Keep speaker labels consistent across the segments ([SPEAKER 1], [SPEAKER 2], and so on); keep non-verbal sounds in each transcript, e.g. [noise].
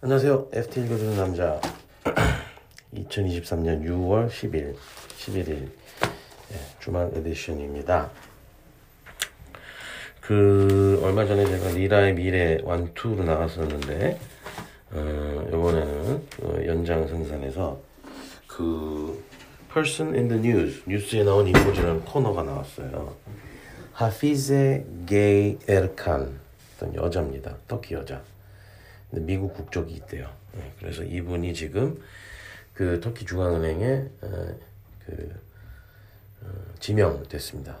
[SPEAKER 1] 안녕하세요. FT 읽어주는 남자. 2023년 6월 10일, 11일 예, 주말 에디션입니다. 그 얼마 전에 제가 리라의 미래 완투로 나갔었는데 어, 이번에는 그 연장 생산에서 그 Person in the News 뉴스에 나온 인물이라는 코너가 나왔어요. 하피제 게이 에르칸 어떤 여자입니다. 터키 여자. 미국 국적이 있대요. 네, 그래서 이분이 지금 그 터키 중앙은행에 어, 그 어, 지명됐습니다.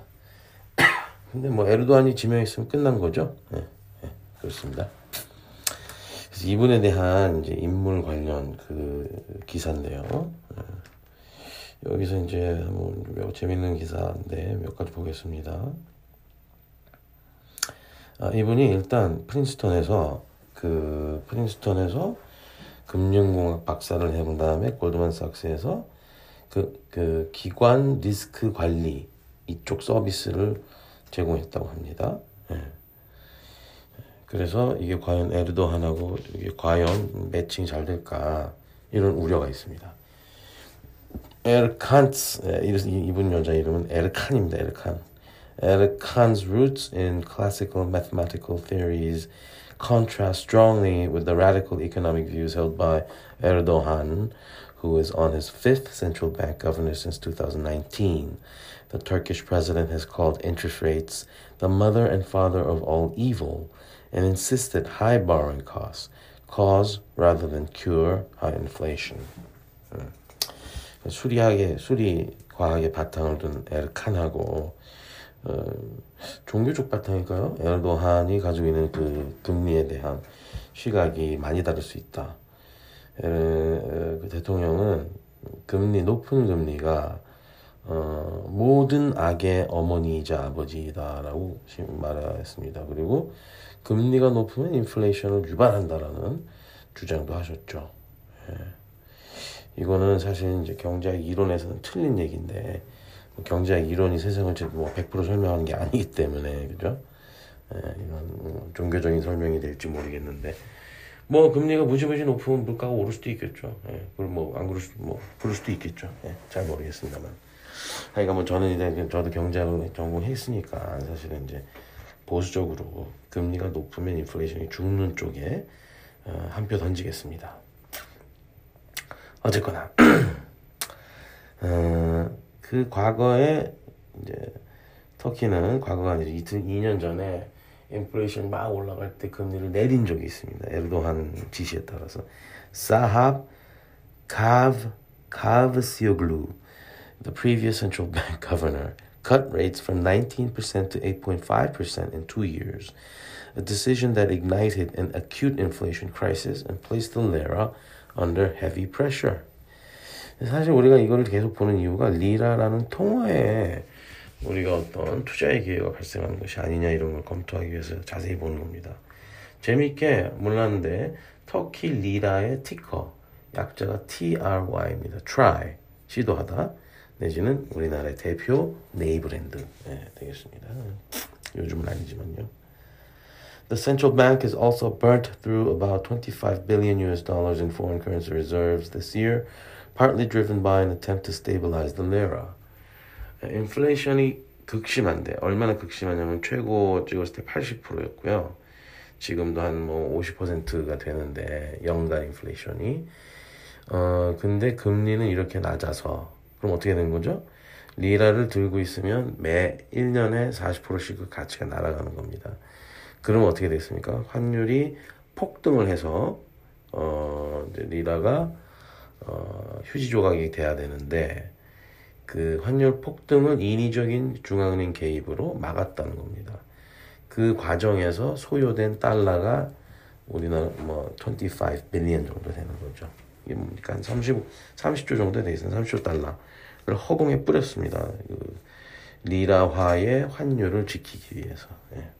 [SPEAKER 1] [coughs] 근데 뭐 에르도안이 지명했으면 끝난 거죠. 네, 네, 그렇습니다. 그래서 이분에 대한 이제 인물 관련 그 기사인데요. 네. 여기서 이제 한번 매우 재밌는 기사인데 몇 가지 보겠습니다. 아, 이분이 일단 프린스턴에서 그 프린스턴에서 금융공학 박사를 해본 다음에 골드만삭스에서 그, 그 기관 리스크 관리 이쪽 서비스를 제공했다고 합니다. 예. 그래서 이게 과연 에르도한하고 이게 과연 매칭이 잘 될까 이런 우려가 있습니다. 에르칸츠 예, 이분 여자 이름은 에르칸입니다. 에르칸. 에르칸's roots in classical mathematical theories contrast strongly with the radical economic views held by Erdogan, who is on his fifth central bank governor since 2019. The Turkish president has called interest rates the mother and father of all evil and insisted high borrowing costs cause rather than cure high inflation. 수리하게 수리 과학의 바탕을 둔 에르칸하고 어, 종교적 바탕일까요? 에르도한이 가지고 있는 그 금리에 대한 시각이 많이 다를 수 있다. 에, 그 대통령은 금리 높은 금리가 어, 모든 악의 어머니이자 아버지다라고 말했습니다. 그리고 금리가 높으면 인플레이션을 유발한다라는 주장도 하셨죠. 예. 이거는 사실 이제 경제학 이론에서는 틀린 얘기인데 뭐 경제학 이론이 세상을 뭐100% 설명하는 게 아니기 때문에 그죠? 예, 이런 뭐 종교적인 설명이 될지 모르겠는데 뭐 금리가 무지무지 높으면 물가가 오를 수도 있겠죠. 예, 그걸 뭐안 그럴 수도 뭐 그럴 수도 있겠죠. 예, 잘 모르겠습니다만. 그러니까 뭐 저는 이제 저도 경제학을 전공했으니까 사실은 이제 보수적으로 금리가 높으면 인플레이션이 죽는 쪽에 어, 한표 던지겠습니다. 어쨌거나 [clears throat] 어, 그 과거에 이제 터키는 과거가 이제 2년 전에 인플레이션 막 올라갈 때 금리를 내린 적이 있습니다. 에르도한 지시에 따라서 사합 카브 카브시오글루 the previous central bank [laughs] governor cut rates from 19% to 8.5% in two years, a decision that ignited an acute inflation crisis and placed the lira under heavy pressure. 사실 우리가 이거를 계속 보는 이유가 리라라는 통화에 우리가 어떤 투자의 기회가 발생하는 것이 아니냐 이런 걸 검토하기 위해서 자세히 보는 겁니다. 재밌게 몰랐는데 터키 리라의 티커 약자가 TRY입니다. try 시도하다 내지는 우리나라의 대표 네이 브랜드 네, 되겠습니다. 요즘은 아니지만요. The central bank has also burnt through about 25 billion US dollars in foreign currency reserves this year, partly driven by an attempt to stabilize the lira. 인플레이션이 극심한데 얼마나 극심하냐면 최고 찍었을 때 80%였고요. 지금도 한 뭐 50%가 되는데 연간 인플레이션이 어 근데 금리는 이렇게 낮아서 그럼 어떻게 되는 거죠? 리라를 들고 있으면 매 1년에 40%씩 그 가치가 날아가는 겁니다. 그러면 어떻게 됐습니까? 환율이 폭등을 해서 어 리라가 어 휴지 조각이 돼야 되는데 그 환율 폭등을 인위적인 중앙은행 개입으로 막았다는 겁니다. 그 과정에서 소요된 달러가 우리나라 뭐25 빌리언 정도 되는 거죠. 이게 뭡니까? 한 30, 30조 정도 돼 있어요. 30조 달러를 허공에 뿌렸습니다. 그 리라화의 환율을 지키기 위해서. 예.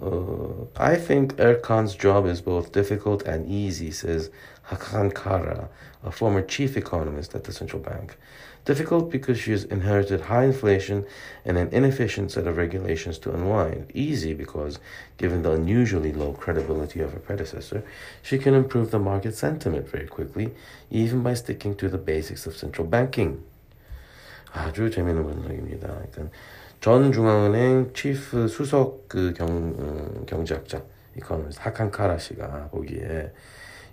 [SPEAKER 1] Uh, I think Erkan's job is both difficult and easy, says Hakan Kara, a former chief economist at the central bank. Difficult because she has inherited high inflation and an inefficient set of regulations to unwind. Easy because, given the unusually low credibility of her predecessor, she can improve the market sentiment very quickly, even by sticking to the basics of central banking. 아주 재미있는 분석입니다. 그러니까 전 중앙은행 치프 수석 그 경, 음, 경제학자 이코노미스트 하칸 카라 씨가 보기에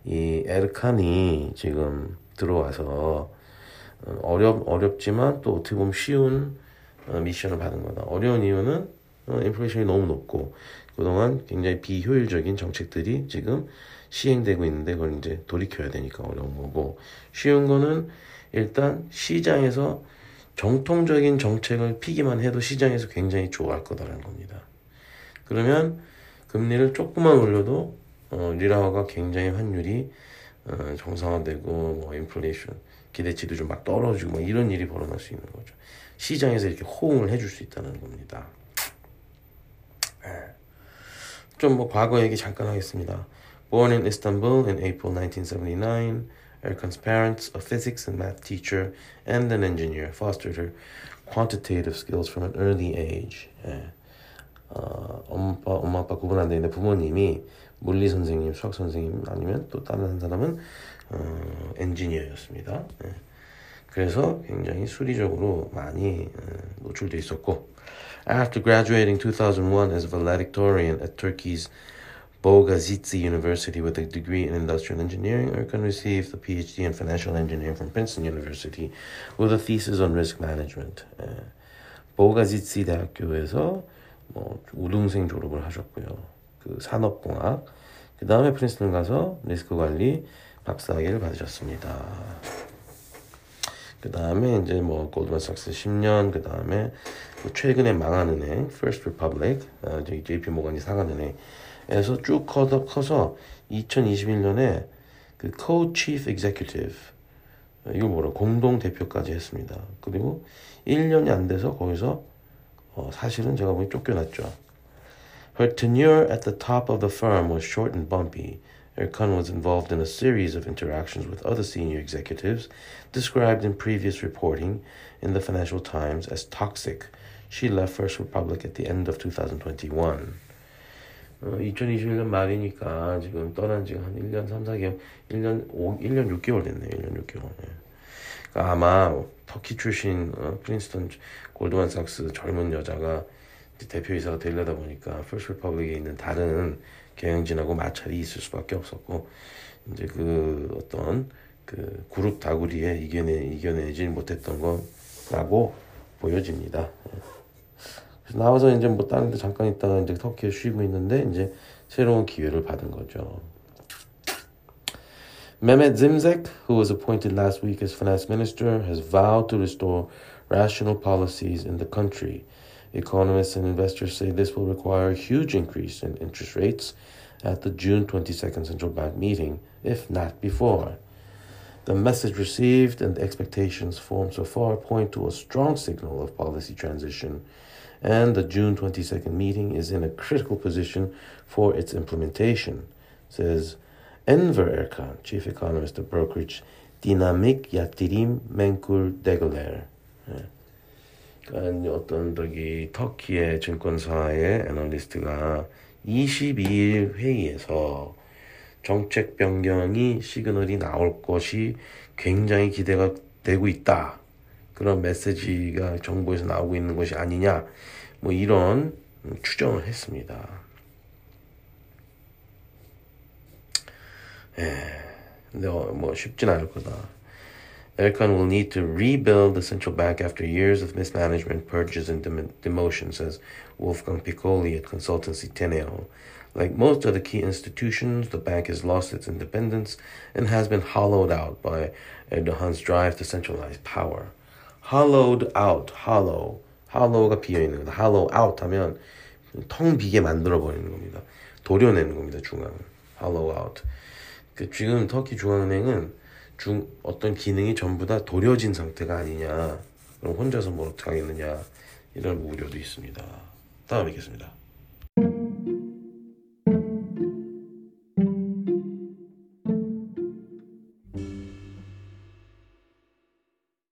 [SPEAKER 1] 이 에르칸이 지금 들어와서 어렵 어렵지만 또 어떻게 보면 쉬운 미션을 받은 거다. 어려운 이유는 인플레이션이 너무 높고 그동안 굉장히 비효율적인 정책들이 지금 시행되고 있는데 그걸 이제 돌이켜야 되니까 어려운 거고 쉬운 거는 일단 시장에서 정통적인 정책을 피기만 해도 시장에서 굉장히 좋아할 거다라는 겁니다. 그러면 금리를 조금만 올려도 어, 리라화가 굉장히 환율이 어, 정상화되고 뭐 인플레이션 기대치도 좀 막 떨어지고 뭐 이런 일이 벌어날 수 있는 거죠. 시장에서 이렇게 호응을 해줄 수 있다는 겁니다. 예. 좀뭐 과거 얘기 잠깐 하겠습니다. Born in Istanbul in April 1979, Erkan's parents, a physics and math teacher and an engineer, fostered her quantitative skills from an early age. 예. 어, 엄마, 아빠, 엄마 아빠 구분 안 되는데 부모님이 물리 선생님, 수학 선생님 아니면 또 다른 한 사람은 어, 엔지니어였습니다. 예. 그래서 굉장히 수리적으로 많이 어, 노출돼 있었고 After graduating 2001 as valedictorian at Turkey's Bogazici University with a degree in industrial engineering, Erkan received a PhD in financial engineering from Princeton University with a thesis on risk management. 예. 보가지치 대학교에서 뭐 우등생 졸업을 하셨고요. 그 산업공학. 그 다음에 프린스턴 가서 리스크 관리 박사학위를 받으셨습니다. 그 다음에 이제 뭐 골드만삭스 10년, 그 다음에 최근에 망한 은행 First Republic, 어, JP 모건이 사간 은행 에서 쭉 커서, 커서 2021년에 그 Co-Chief Executive 이거 뭐라 공동 대표까지 했습니다. 그리고 1년이 안 돼서 거기서 어, 사실은 제가 보기 쫓겨났죠. Her tenure at the top of the firm was short and bumpy. Erkan was involved in a series of interactions with other senior executives, described in previous reporting in the Financial Times as toxic. She left First Republic at the end of 2021. 어, 2021년 말이니까 지금 떠난 지가 한 1년 3, 4개월, 1년 5, 1년 6개월 됐네요. 1년 6개월. 네. 그러니까 아마 터키 출신 어, 프린스턴 골드만삭스 젊은 여자가 대표이사가 되려다 보니까 First Republic에 있는 다른 경영진하고 마찰이 있을 수밖에 없었고 이제 그 어떤 그 그룹 다구리에 이겨내 이겨내지 못했던 거라고 보여집니다. 그래서 나와서 이제 뭐 다른 데 잠깐 있다가 이제 터키에 쉬고 있는데 이제 새로운 기회를 받은 거죠. Mehmet Zimzek, who was appointed last week as finance minister, has vowed to restore rational policies in the country. Economists and investors say this will require a huge increase in interest rates at the June 22nd central bank meeting, if not before. The message received and the expectations formed so far point to a strong signal of policy transition, and the June 22nd meeting is in a critical position for its implementation, says Enver Erkan, chief economist of brokerage Dynamic Yatirim Menkul Degeler. 그러니까 어떤 저기 터키의 증권사의 애널리스트가 22일 회의에서 정책 변경이 시그널이 나올 것이 굉장히 기대가 되고 있다. 그런 메시지가 정부에서 나오고 있는 것이 아니냐. 뭐 이런 추정을 했습니다. 예. 근데 뭐 쉽진 않을 거다. Erkan will need to rebuild the central bank after years of mismanagement, purges, and dem- demotion, says Wolfgang Piccoli at consultancy Teneo. Like most of the key institutions, the bank has lost its independence and has been hollowed out by Erdogan's drive to centralize power. Hollowed out, hollow. hollow가 비어 있는 거다. hollow out 하면 텅 비게 만들어 버리는 겁니다. 도려내는 겁니다, 중앙은. hollow out. 그 지금 터키 중앙은행은 중 어떤 기능이 전부 다 도려진 상태가 아니냐. 그럼 혼자서 뭐 어떻게 하겠느냐. 이런 우려도 있습니다. 다음 뵙겠습니다.